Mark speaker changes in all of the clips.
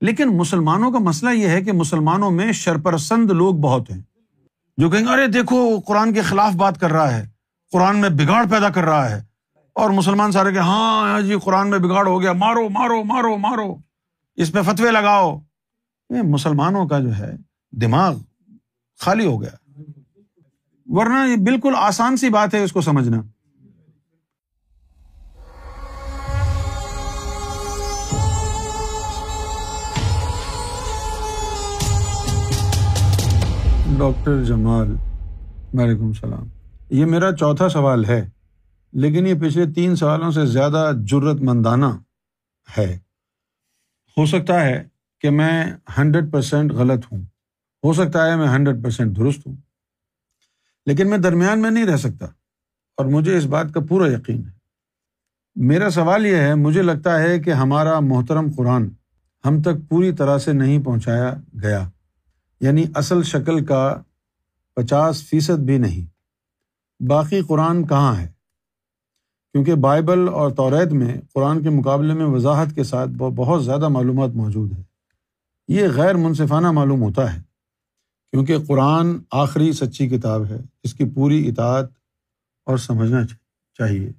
Speaker 1: لیکن مسلمانوں کا مسئلہ یہ ہے کہ مسلمانوں میں شرپرسند لوگ بہت ہیں۔ جو کہیں گے، ارے دیکھو، قرآن کے خلاف بات کر رہا ہے، قرآن میں بگاڑ پیدا کر رہا ہے۔ اور مسلمان سارے کہ ہاں،, ہاں جی قرآن میں بگاڑ ہو گیا، مارو مارو مارو مارو۔ اس پہ فتوے لگاؤ۔ یہ مسلمانوں کا جو ہے، دماغ خالی ہو گیا۔ ورنہ یہ بالکل آسان سی بات ہے اس کو سمجھنا۔ ڈاکٹر جمال، وعلیکم السلام۔ یہ میرا چوتھا سوال ہے، لیکن یہ پچھلے تین سوالوں سے زیادہ جرت مندانہ ہے۔ ہو سکتا ہے کہ میں ہنڈریڈ پرسینٹ غلط ہوں۔ ہو سکتا ہے میں ہنڈریڈ پرسینٹ درست ہوں۔ لیکن میں درمیان میں نہیں رہ سکتا، اور مجھے اس بات کا پورا یقین ہے۔ میرا سوال یہ ہے، مجھے لگتا ہے کہ ہمارا محترم قرآن ہم تک پوری طرح سے نہیں پہنچایا گیا۔ یعنی اصل شکل کا پچاس فیصد بھی نہیں۔ باقی قرآن کہاں ہے؟ کیونکہ بائبل اور توریت میں قرآن کے مقابلے میں وضاحت کے ساتھ بہت زیادہ معلومات موجود ہے یہ غیر منصفانہ معلوم ہوتا ہے، کیونکہ قرآن آخری سچی کتاب ہے اس کی پوری اطاعت اور سمجھنا چاہیے۔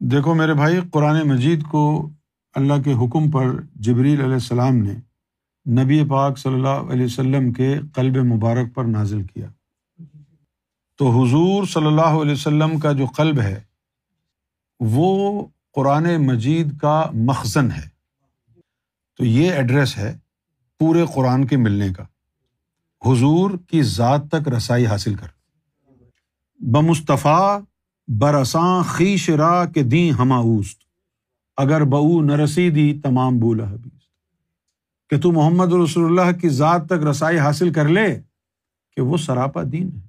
Speaker 1: دیکھو میرے بھائی، قرآن مجید کو اللہ کے حکم پر جبریل علیہ السلام نے نبی پاک صلی اللہ علیہ وسلم کے قلب مبارک پر نازل کیا۔ تو حضور صلی اللہ علیہ وسلم کا جو قلب ہے، وہ قرآن مجید کا مخزن ہے۔ تو یہ ایڈریس ہے پورے قرآن کے ملنے کا۔ حضور کی ذات تک رسائی حاصل کر۔ بمصطفیٰ برساں خیش را کے دیں ہماؤست اگر بؤ نرسی دی تمام بول حبی کہ تو محمد رسول اللہ کی ذات تک رسائی حاصل کر لے کہ وہ سراپا دین ہے۔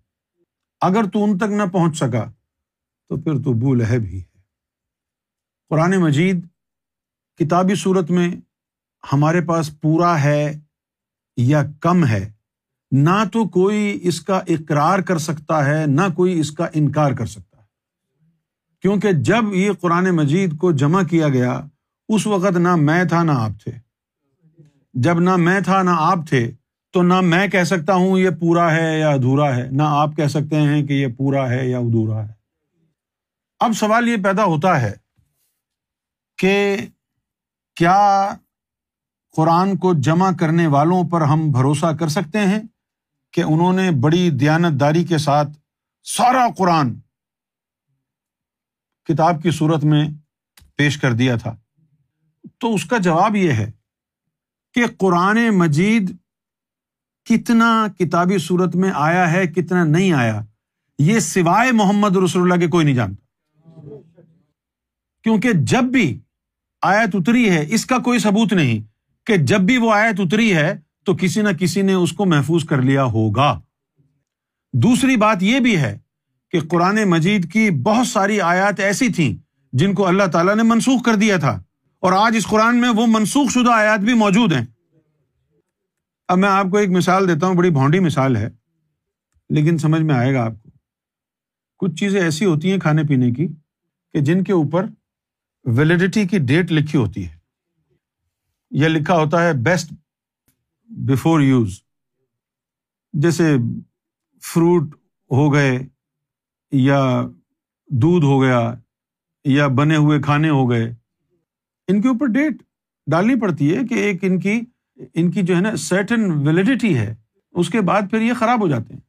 Speaker 1: اگر تو ان تک نہ پہنچ سکا، تو پھر تو بو لہب ہی ہے۔ قرآن مجید کتابی صورت میں ہمارے پاس پورا ہے یا کم ہے، نہ تو کوئی اس کا اقرار کر سکتا ہے، نہ کوئی اس کا انکار کر سکتا ہے۔ کیونکہ جب یہ قرآن مجید کو جمع کیا گیا، اس وقت نہ میں تھا نہ آپ تھے۔ جب نہ میں تھا نہ آپ تھے، تو نہ میں کہہ سکتا ہوں یہ پورا ہے یا ادھورا ہے، نہ آپ کہہ سکتے ہیں کہ یہ پورا ہے یا ادھورا ہے۔ اب سوال یہ پیدا ہوتا ہے کہ کیا قرآن کو جمع کرنے والوں پر ہم بھروسہ کر سکتے ہیں کہ انہوں نے بڑی دیانت داری کے ساتھ سارا قرآن کتاب کی صورت میں پیش کر دیا تھا؟ تو اس کا جواب یہ ہے کہ قرآن مجید کتنا کتابی صورت میں آیا ہے، کتنا نہیں آیا۔ یہ سوائے محمد رسول اللہ کے کوئی نہیں جانتا۔ کیونکہ جب بھی آیت اتری ہے، اس کا کوئی ثبوت نہیں کہ جب بھی وہ آیت اتری ہے تو کسی نہ کسی نے اس کو محفوظ کر لیا ہوگا۔ دوسری بات یہ بھی ہے کہ قرآن مجید کی بہت ساری آیات ایسی تھیں جن کو اللہ تعالیٰ نے منسوخ کر دیا تھا۔ اور آج اس قرآن میں وہ منسوخ شدہ آیات بھی موجود ہیں۔ اب میں آپ کو ایک مثال دیتا ہوں، بڑی بھونڈی مثال ہے، لیکن سمجھ میں آئے گا آپ کو۔ کچھ چیزیں ایسی ہوتی ہیں کھانے پینے کی کہ جن کے اوپر ویلڈیٹی کی ڈیٹ لکھی ہوتی ہے۔ یا لکھا ہوتا ہے بیسٹ بفور یوز جیسے فروٹ ہو گئے یا دودھ ہو گیا یا بنے ہوئے کھانے ہو گئے۔ ان کے اوپر ڈیٹ ڈالنی پڑتی ہے کہ ایک ان کی ان کی جو ہے نا سرٹن ویلڈیٹی ہے، اس کے بعد پھر یہ خراب ہو جاتے ہیں۔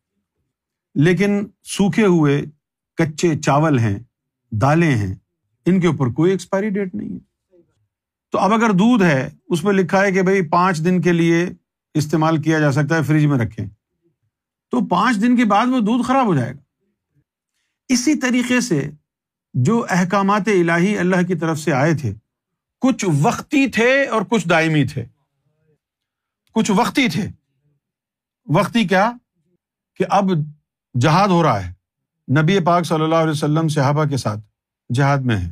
Speaker 1: لیکن سوکھے ہوئے، کچے چاول ہیں، دالیں ہیں، ان کے اوپر کوئی ایکسپائری ڈیٹ نہیں ہے۔ تو اب اگر دودھ ہے، اس پہ لکھا ہے کہ بھائی پانچ دن کے لیے استعمال کیا جا سکتا ہے فریج میں رکھیں۔ تو پانچ دن کے بعد وہ دودھ خراب ہو جائے گا۔ اسی طریقے سے جو احکامات الہی اللہ کی طرف سے آئے تھے کچھ وقتی تھے اور کچھ دائمی تھے۔ کچھ وقتی تھے۔ وقتی کیا؟ کہ اب جہاد ہو رہا ہے۔ نبی پاک صلی اللہ علیہ وسلم صحابہ کے ساتھ جہاد میں ہے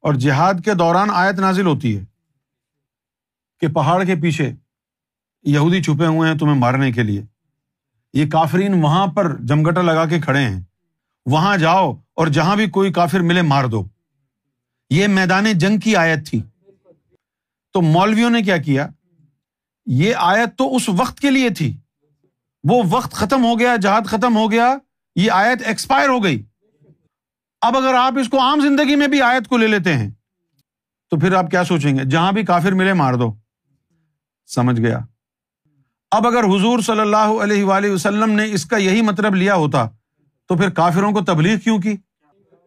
Speaker 1: اور جہاد کے دوران آیت نازل ہوتی ہے کہ پہاڑ کے پیچھے یہودی چھپے ہوئے ہیں تمہیں مارنے کے لیے۔ یہ کافرین وہاں پر جمگٹا لگا کے کھڑے ہیں۔ وہاں جاؤ اور جہاں بھی کوئی کافر ملے مار دو۔ یہ میدان جنگ کی آیت تھی۔ تو مولویوں نے کیا کیا؟ یہ آیت تو اس وقت کے لیے تھی۔ وہ وقت ختم ہو گیا، جہاد ختم ہو گیا، یہ آیت ایکسپائر ہو گئی۔ اب اگر آپ اس کو عام زندگی میں بھی آیت کو لے لیتے ہیں، تو پھر آپ کیا سوچیں گے؟ جہاں بھی کافر ملے مار دو۔ سمجھ گیا؟ اب اگر حضور صلی اللہ علیہ وآلہ وسلم نے اس کا یہی مطلب لیا ہوتا، تو پھر کافروں کو تبلیغ کیوں کی؟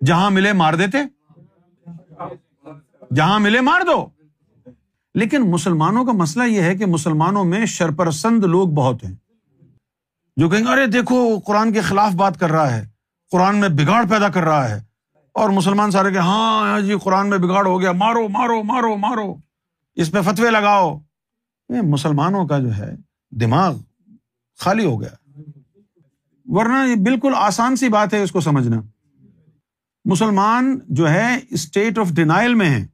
Speaker 1: جہاں ملے مار دیتے۔ جہاں ملے مار دو۔ لیکن مسلمانوں کا مسئلہ یہ ہے کہ مسلمانوں میں شرپرسند لوگ بہت ہیں۔ جو کہیں ارے دیکھو قرآن کے خلاف بات کر رہا ہے۔ قرآن میں بگاڑ پیدا کر رہا ہے۔ اور مسلمان سارے کہ ہاں, ہاں جی قرآن میں بگاڑ ہو گیا۔ مارو مارو مارو مارو۔ اس پہ فتوے لگاؤ۔ یہ مسلمانوں کا جو ہے دماغ خالی ہو گیا۔ ورنہ یہ بالکل آسان سی بات ہے اس کو سمجھنا۔ مسلمان جو ہے اسٹیٹ آف ڈینائل میں ہے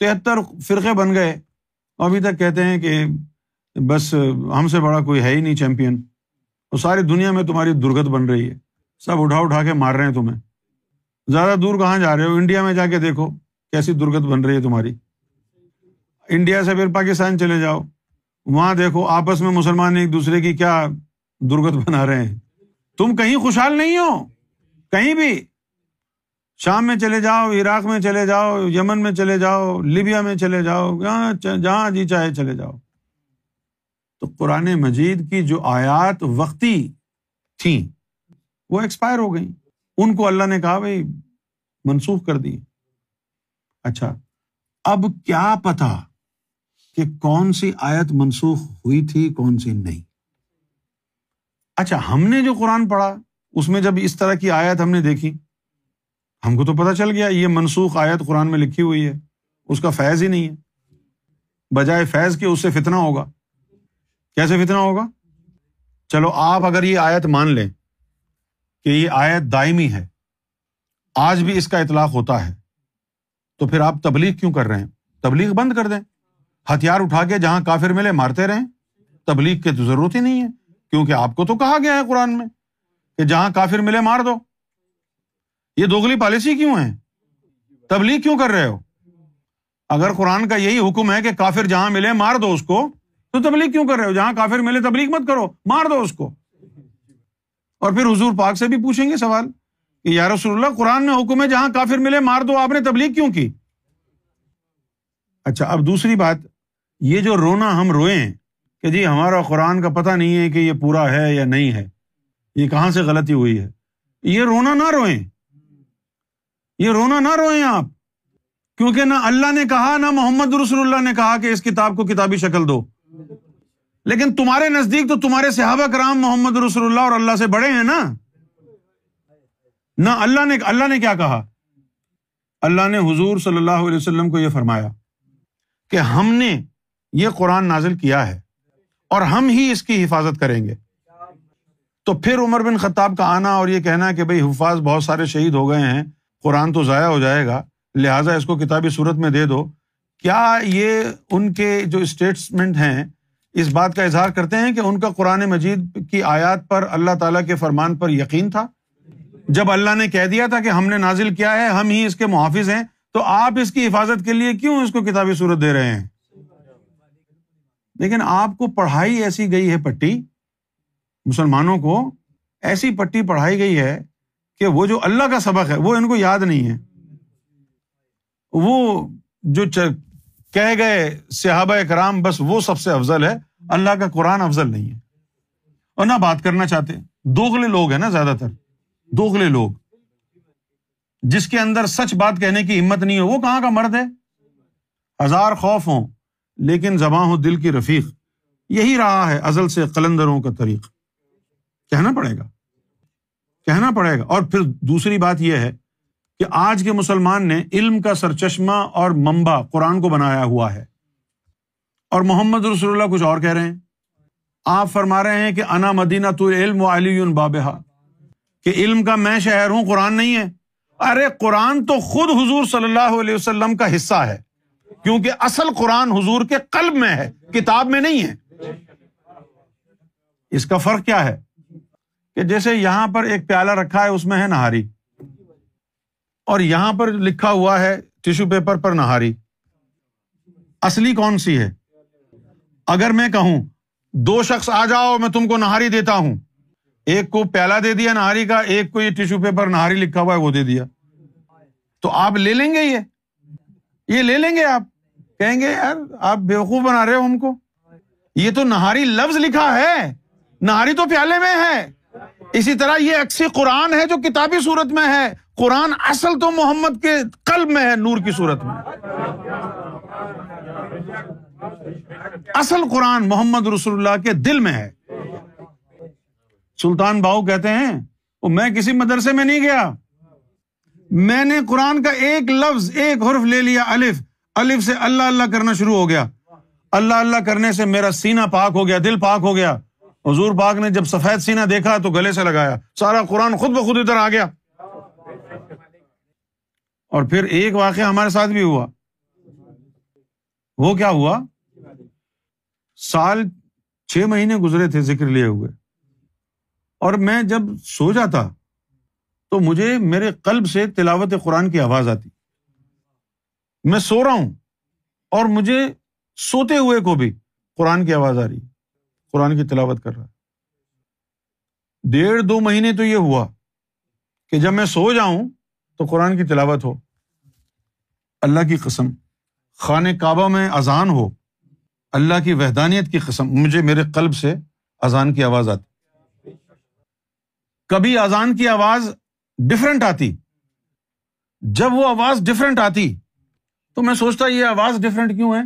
Speaker 1: تہتر فرقے بن گئے۔ ابھی تک کہتے ہیں کہ بس ہم سے بڑا کوئی ہے ہی نہیں چیمپئن اور ساری دنیا میں تمہاری درگت بن رہی ہے۔ سب اٹھا اٹھا کے مار رہے ہیں تمہیں۔ زیادہ دور کہاں جا رہے ہو؟ انڈیا میں جا کے دیکھو کیسی درگت بن رہی ہے تمہاری۔ انڈیا سے پھر پاکستان چلے جاؤ۔ وہاں دیکھو آپس میں مسلمان ایک دوسرے کی کیا درگت بنا رہے ہیں۔ تم کہیں خوشحال نہیں ہو؟ کہیں بھی۔ شام میں چلے جاؤ، عراق میں چلے جاؤ، یمن میں چلے جاؤ، لیبیا میں چلے جاؤ، جہاں جی چاہے چلے جاؤ۔ تو قرآن مجید کی جو آیات وقتی تھیں، وہ ایکسپائر ہو گئی ان کو اللہ نے کہا بھائی منسوخ کر دی اچھا اب کیا پتا کہ کون سی آیت منسوخ ہوئی تھی، کون سی نہیں۔ اچھا ہم نے جو قرآن پڑھا، اس میں جب اس طرح کی آیت ہم نے دیکھی ہم کو تو پتا چل گیا یہ منسوخ آیت قرآن میں لکھی ہوئی ہے، اس کا فیض ہی نہیں ہے۔ بجائے فیض کے اس سے فتنا ہوگا۔ کیسے فتنا ہوگا؟ چلو آپ اگر یہ آیت مان لیں کہ یہ آیت دائمی ہے، آج بھی اس کا اطلاق ہوتا ہے، تو پھر آپ تبلیغ کیوں کر رہے ہیں؟ تبلیغ بند کر دیں۔ ہتھیار اٹھا کے جہاں کافر ملے مارتے رہیں۔ تبلیغ کی تو ضرورت ہی نہیں ہے، کیونکہ آپ کو تو کہا گیا ہے قرآن میں کہ جہاں کافر ملے مار دو۔ یہ دوگلی پالیسی کیوں ہے؟ تبلیغ کیوں کر رہے ہو؟ اگر قرآن کا یہی حکم ہے کہ کافر جہاں ملے مار دو اس کو، تو تبلیغ کیوں کر رہے ہو؟ جہاں کافر ملے تبلیغ مت کرو، مار دو اس کو۔ اور پھر حضور پاک سے بھی پوچھیں گے سوال کہ یا رسول اللہ، قرآن میں حکم ہے جہاں کافر ملے مار دو، آپ نے تبلیغ کیوں کی؟ اچھا اب دوسری بات، یہ جو رونا ہم روئے کہ جی ہمارا قرآن کا پتہ نہیں ہے کہ یہ پورا ہے یا نہیں ہے، یہ کہاں سے غلطی ہوئی ہے؟ یہ رونا نہ روئیں۔ یہ رونا نہ روئیں آپ۔ کیونکہ نہ اللہ نے کہا، نہ محمد رسول اللہ نے کہا کہ اس کتاب کو کتابی شکل دو۔ لیکن تمہارے نزدیک تو تمہارے صحابہ کرام محمد رسول اللہ اور اللہ سے بڑے ہیں نا۔ نہ اللہ نے اللہ نے کیا کہا؟ اللہ نے حضور صلی اللہ علیہ وسلم کو یہ فرمایا کہ ہم نے یہ قرآن نازل کیا ہے اور ہم ہی اس کی حفاظت کریں گے۔ تو پھر عمر بن خطاب کا آنا اور یہ کہنا کہ بھائی حفاظ بہت سارے شہید ہو گئے ہیں قرآن تو ضائع ہو جائے گا، لہٰذا اس کو کتابی صورت میں دے دو۔ کیا یہ ان کے جو اسٹیٹمنٹ ہیں، اس بات کا اظہار کرتے ہیں کہ ان کا قرآن مجید کی آیات پر اللہ تعالیٰ کے فرمان پر یقین تھا؟ جب اللہ نے کہہ دیا تھا کہ ہم نے نازل کیا ہے، ہم ہی اس کے محافظ ہیں، تو آپ اس کی حفاظت کے لیے کیوں اس کو کتابی صورت دے رہے ہیں؟ لیکن آپ کو پڑھائی ایسی گئی ہے پٹی، مسلمانوں کو ایسی پٹی پڑھائی گئی ہے کہ وہ جو اللہ کا سبق ہے، وہ ان کو یاد نہیں ہے۔ وہ جو کہہ گئے صحابہ کرام بس وہ سب سے افضل ہے۔ اللہ کا قرآن افضل نہیں ہے۔ اور نہ بات کرنا چاہتے دوگلے لوگ ہیں نا زیادہ تر۔ دوگلے لوگ۔ جس کے اندر سچ بات کہنے کی ہمت نہیں ہو، وہ کہاں کا مرد ہے؟ ہزار خوف ہوں، لیکن زباں ہو دل کی رفیق۔ یہی رہا ہے ازل سے قلندروں کا طریق۔ کہنا پڑے گا۔ کہنا پڑے گا۔ اور پھر دوسری بات یہ ہے کہ آج کے مسلمان نے علم کا سر چشمہ اور ممبا قرآن کو بنایا ہوا ہے۔ اور محمد رسول اللہ کچھ اور کہہ رہے ہیں۔ آپ فرما رہے ہیں کہ انا مدینہ تو علم و علی بابہ کہ علم کا میں شہر ہوں، قرآن نہیں ہے۔ ارے قرآن تو خود حضور صلی اللہ علیہ وسلم کا حصہ ہے۔ کیونکہ اصل قرآن حضور کے قلب میں ہے، کتاب میں نہیں ہے۔ اس کا فرق کیا ہے؟ کہ جیسے یہاں پر ایک پیالہ رکھا ہے، اس میں ہے نہاری۔ اور یہاں پر لکھا ہوا ہے ٹیشو پیپر پر نہاری۔ اصلی کون سی ہے؟ اگر میں کہوں، دو شخص آ جاؤ، میں تم کو نہاری دیتا ہوں۔ ایک کو پیالہ دے دیا نہاری کا، ایک کو یہ ٹیشو پیپر نہاری لکھا ہوا ہے، وہ دے دیا۔ تو آپ لے لیں گے یہ؟ یہ لے لیں گے آپ؟ کہیں گے، یار، آپ بیوقوف بنا رہے ہو ہم کو۔ یہ تو نہاری لفظ لکھا ہے۔ نہاری تو پیالے میں ہے۔ اسی طرح یہ اکثی قرآن ہے جو کتابی صورت میں ہے۔ قرآن اصل تو محمد کے قلب میں ہے، نور کی صورت میں۔ اصل قرآن محمد رسول اللہ کے دل میں ہے۔ سلطان باؤ کہتے ہیں، وہ میں کسی مدرسے میں نہیں گیا۔ میں نے قرآن کا ایک لفظ، ایک حرف لے لیا، الف۔ الف سے اللہ اللہ کرنا شروع ہو گیا۔ اللہ اللہ کرنے سے میرا سینہ پاک ہو گیا، دل پاک ہو گیا۔ حضور پاک نے جب سفید سینہ دیکھا تو گلے سے لگایا، سارا قرآن خود بخود ادھر آ گیا۔ اور پھر ایک واقعہ ہمارے ساتھ بھی ہوا۔ وہ کیا ہوا؟ سال چھ مہینے گزرے تھے ذکر لیے ہوئے۔ اور میں جب سو جاتا تو مجھے میرے قلب سے تلاوت قرآن کی آواز آتی۔ میں سو رہا ہوں اور مجھے سوتے ہوئے کو بھی قرآن کی آواز آ رہی۔ قرآن کی تلاوت کر رہا ڈیڑھ دو مہینے تو یہ ہوا کہ جب میں سو جاؤں تو قرآن کی تلاوت ہو۔ اللہ کی قسم، خانہ کعبہ میں اذان ہو۔ اللہ کی وحدانیت کی قسم، مجھے میرے قلب سے اذان کی آواز آتی۔ کبھی اذان کی آواز ڈفرینٹ آتی۔ جب وہ آواز ڈفرینٹ آتی تو میں سوچتا، یہ آواز ڈفرینٹ کیوں ہے؟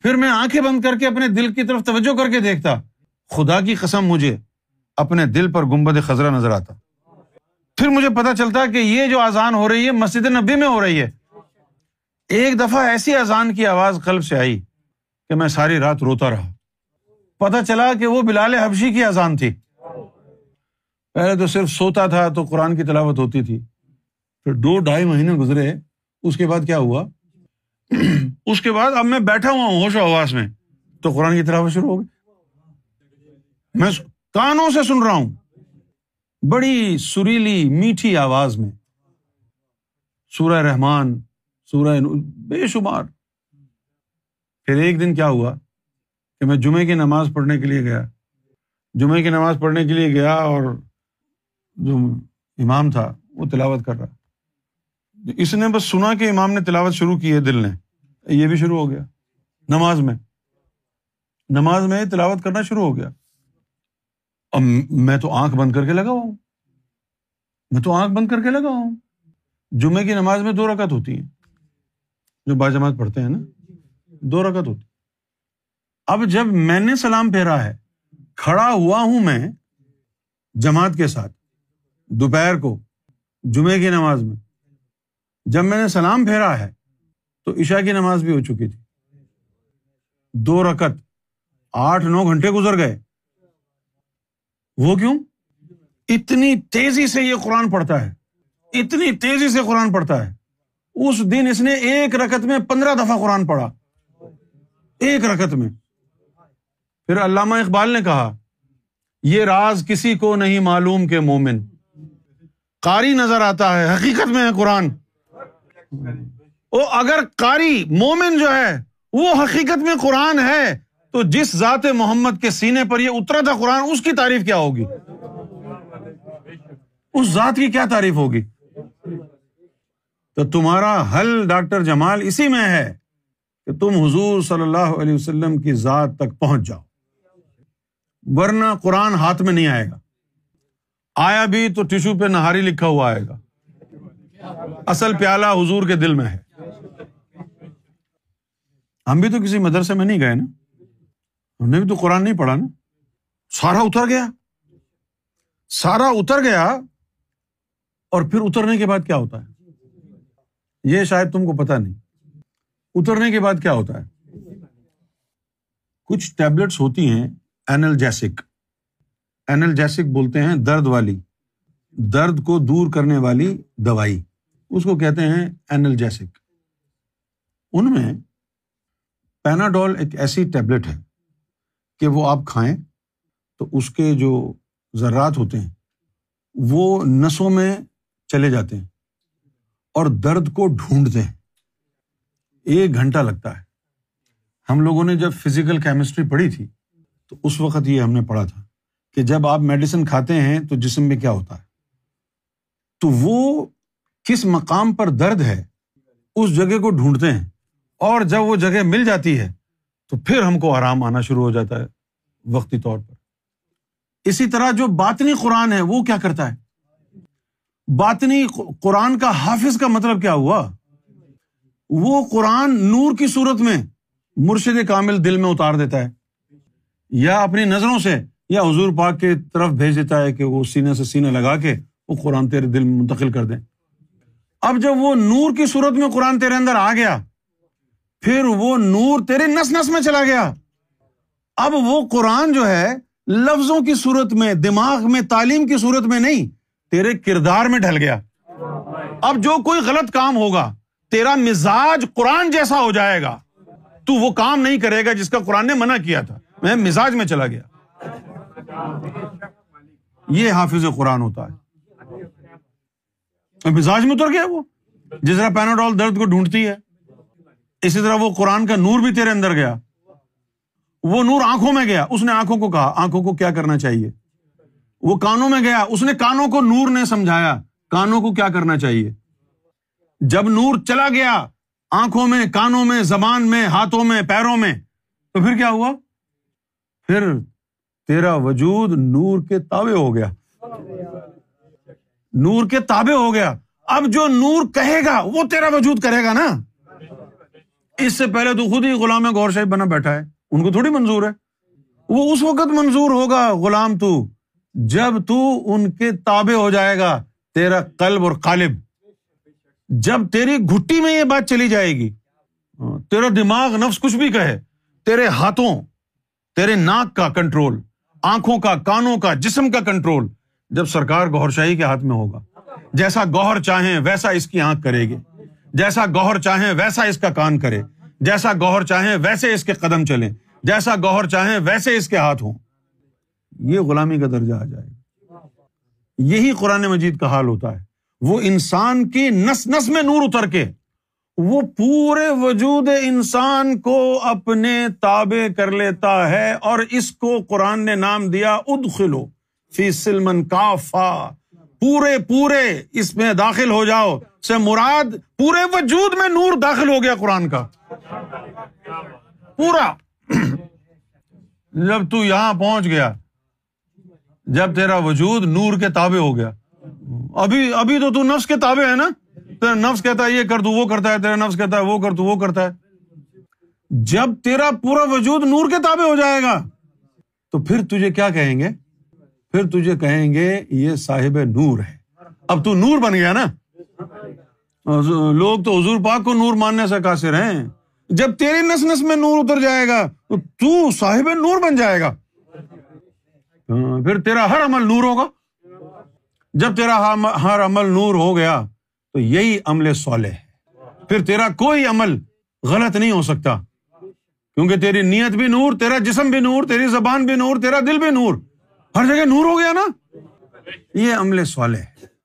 Speaker 1: پھر میں آنکھیں بند کر کے اپنے دل کی طرف توجہ کر کے دیکھتا۔ خدا کی قسم مجھے اپنے دل پر گمبد خزرہ نظر آتا۔ پھر مجھے پتا چلتا کہ یہ جو اذان ہو رہی ہے مسجد نبی میں ہو رہی ہے۔ ایک دفعہ ایسی اذان کی آواز قلب سے آئی کہ میں ساری رات روتا رہا۔ پتا چلا کہ وہ بلال حبشی کی اذان تھی۔ پہلے تو صرف سوتا تھا تو قرآن کی تلاوت ہوتی تھی۔ پھر دو ڈھائی مہینے گزرے، اس کے بعد کیا ہوا؟ اس کے بعد اب میں بیٹھا ہوا ہوں ہوش و آواز میں۔ تو قرآن کی تلاوت شروع ہو گئی۔ میں کانوں سے سن رہا ہوں۔ بڑی سریلی میٹھی آواز میں۔ سورہ رحمان، سورہ بے شمار۔ پھر ایک دن کیا ہوا کہ میں جمعے کی نماز پڑھنے کے لیے گیا۔ جمعے کی نماز پڑھنے کے لیے گیا اور جو امام تھا وہ تلاوت کر رہا۔ اس نے بس سنا کہ امام نے تلاوت شروع کی ہے دل نے۔ یہ بھی شروع ہو گیا۔ نماز میں۔ نماز میں تلاوت کرنا شروع ہو گیا۔ اب میں تو آنکھ بند کر کے لگا ہوں۔ میں تو آنکھ بند کر کے لگا ہوں۔ جمعے کی نماز میں دو رکعت ہوتی ہے جو باجماعت پڑھتے ہیں نا، دو رکعت ہوتی اب جب میں نے سلام پھیرا ہے، کھڑا ہوا ہوں میں جماعت کے ساتھ، دوپہر کو جمعے کی نماز میں، جب میں نے سلام پھیرا ہے، تو عشا کی نماز بھی ہو چکی تھی۔ دو رکت آٹھ نو گھنٹے گزر گئے۔ وہ کیوں؟ اتنی تیزی سے یہ قرآن پڑھتا ہے۔ اتنی تیزی سے قرآن پڑھتا ہے۔ اس دن اس نے ایک رکت میں پندرہ دفعہ قرآن پڑھا۔ ایک رکت میں۔ پھر علامہ اقبال نے کہا، یہ راز کسی کو نہیں معلوم کہ مومن۔ قاری نظر آتا ہے، حقیقت میں ہے قرآن۔ وہ اگر قاری مومن جو ہے، وہ حقیقت میں قرآن ہے۔ تو جس ذات محمد کے سینے پر یہ اترا تھا قرآن، اس کی تعریف کیا ہوگی؟ اس ذات کی کیا تعریف ہوگی؟ تو تمہارا حل ڈاکٹر جمال اسی میں ہے کہ تم حضور صلی اللہ علیہ وسلم کی ذات تک پہنچ جاؤ، ورنہ قرآن ہاتھ میں نہیں آئے گا۔ آیا بھی تو ٹیشو پہ نہاری لکھا ہوا آئے گا۔ اصل پیالہ حضور کے دل میں ہے۔ ہم بھی تو کسی مدرسے میں نہیں گئے نا؟ ہم نے بھی تو قرآن نہیں پڑھا نا۔ سارا اتر گیا۔ سارا اتر گیا اور پھر اترنے کے بعد کیا ہوتا ہے؟ یہ شاید تم کو پتا نہیں۔ اترنے کے بعد کیا ہوتا ہے؟ کچھ ٹیبلٹس ہوتی ہیں اینلجیسک۔ اینلجیسک بولتے ہیں درد والی۔ درد کو دور کرنے والی دوائی۔ اس کو کہتے ہیں اینلجیسک۔ ان میں پیناڈول ایک ایسی ٹیبلٹ ہے۔ کہ وہ آپ کھائیں، تو اس کے جو ذرات ہوتے ہیں، وہ نسوں میں چلے جاتے ہیں اور درد کو ڈھونڈتے ہیں۔ ایک گھنٹہ لگتا ہے۔ ہم لوگوں نے جب فزیکل کیمسٹری پڑھی تھی، تو اس وقت یہ ہم نے پڑھا تھا کہ جب آپ میڈیسن کھاتے ہیں، تو جسم میں کیا ہوتا ہے؟ تو وہ کس مقام پر درد ہے، اس جگہ کو ڈھونڈتے ہیں اور جب وہ جگہ مل جاتی ہے تو پھر ہم کو آرام آنا شروع ہو جاتا ہے وقتی طور پر۔ اسی طرح جو باطنی قرآن ہے، وہ کیا کرتا ہے؟ باطنی قرآن کا حافظ کا مطلب کیا ہوا؟ وہ قرآن نور کی صورت میں مرشد کامل دل میں اتار دیتا ہے، یا اپنی نظروں سے، یا حضور پاک کے طرف بھیج دیتا ہے کہ وہ سینے سے سینے لگا کے وہ قرآن تیرے دل میں منتقل کر دیں۔ اب جب وہ نور کی صورت میں قرآن تیرے اندر آ گیا پھر وہ نور تیرے نس نس میں چلا گیا۔ اب وہ قرآن جو ہے، لفظوں کی صورت میں، دماغ میں، تعلیم کی صورت میں نہیں، تیرے کردار میں ڈھل گیا۔ اب جو کوئی غلط کام ہوگا، تیرا مزاج قرآن جیسا ہو جائے گا۔ تو وہ کام نہیں کرے گا جس کا قرآن نے منع کیا تھا۔ میں مزاج میں چلا گیا۔ یہ حافظ قرآن ہوتا ہے۔ مزاج میں اتر گیا وہ۔ جس طرح پیناڈول درد کو ڈھونڈتی ہے۔ اسی طرح وہ قرآن کا نور بھی تیرے اندر گیا۔ وہ نور آنکھوں میں گیا۔ اس نے آنکھوں کو کہا، آنکھوں کو کیا کرنا چاہیے؟ وہ کانوں میں گیا۔ اس نے کانوں کو نور نے سمجھایا۔ کانوں کو کیا کرنا چاہیے؟ جب نور چلا گیا آنکھوں میں، کانوں میں، زبان میں، ہاتھوں میں، پیروں میں، تو پھر کیا ہوا؟ پھر تیرا وجود نور کے تابے ہو گیا۔ نور کے تابے ہو گیا۔ اب جو نور کہے گا، وہ تیرا وجود کرے گا نا۔ اس سے پہلے تو خود ہی غلام گور صاحب بنا بیٹھا ہے۔ ان کو تھوڑی منظور ہے۔ وہ اس وقت منظور ہوگا، غلام تو، جب تو ان کے تابے ہو جائے گا، تیرا قلب اور قالب۔ جب تیری گھٹی میں یہ بات چلی جائے گی، تیرا دماغ نفس کچھ بھی کہے، تیرے ہاتھوں، تیرے ناک کا کنٹرول، آنکھوں کا، کانوں کا، جسم کا کنٹرول جب سرکار گور شاہی کے ہاتھ میں ہوگا۔ جیسا گوہر چاہیں، ویسا اس کی آنکھ کرے گی۔ جیسا گوہر چاہیں ویسا اس کا کان کرے۔ جیسا گوہر چاہیں ویسے اس کے قدم چلے جیسا گوہر چاہیں ویسے اس کے ہاتھ ہوں۔ یہ غلامی کا درجہ آ جائے۔ گا یہی قرآن مجید کا حال ہوتا ہے۔ وہ انسان کی نس نس میں نور اتر کے، وہ پورے وجود انسان کو اپنے تابے کر لیتا ہے اور اس کو قرآن نے نام دیا ادخلو فی سلمن کافا۔ پورے پورے اس میں داخل ہو جاؤ۔ سے مراد پورے وجود میں نور داخل ہو گیا قرآن کا۔ پورا۔ جب تو یہاں پہنچ گیا، جب تیرا وجود نور کے تابے ہو گیا۔ ابھی ابھی تو تو نفس کے تابے ہے نا؟ تیرا نفس کہتا ہے یہ کر تو وہ کرتا ہے، تیرا نفس کہتا ہے وہ کر تو وہ کرتا ہے۔ جب تیرا پورا وجود نور کے تابے ہو جائے گا، تو پھر تجھے کیا کہیں گے؟ پھر تجھے کہیں گے، یہ صاحب نور ہے۔ اب تو نور بن گیا نا؟ لوگ تو حضور پاک کو نور ماننے سے قاصر ہیں۔ جب تیری نس نس میں نور اتر جائے گا، تو تو صاحب نور بن جائے گا۔ ہاں، پھر تیرا ہر عمل نور ہوگا۔ جب تیرا ہر عمل نور ہو گیا، تو یہی عمل صالح ہے۔ پھر تیرا کوئی عمل غلط نہیں ہو سکتا۔ کیونکہ تیری نیت بھی نور، تیرا جسم بھی نور، تیری زبان بھی نور، تیرا دل بھی نور۔ ہر جگہ نور ہو گیا نا۔ یہ عمل صالح ہے۔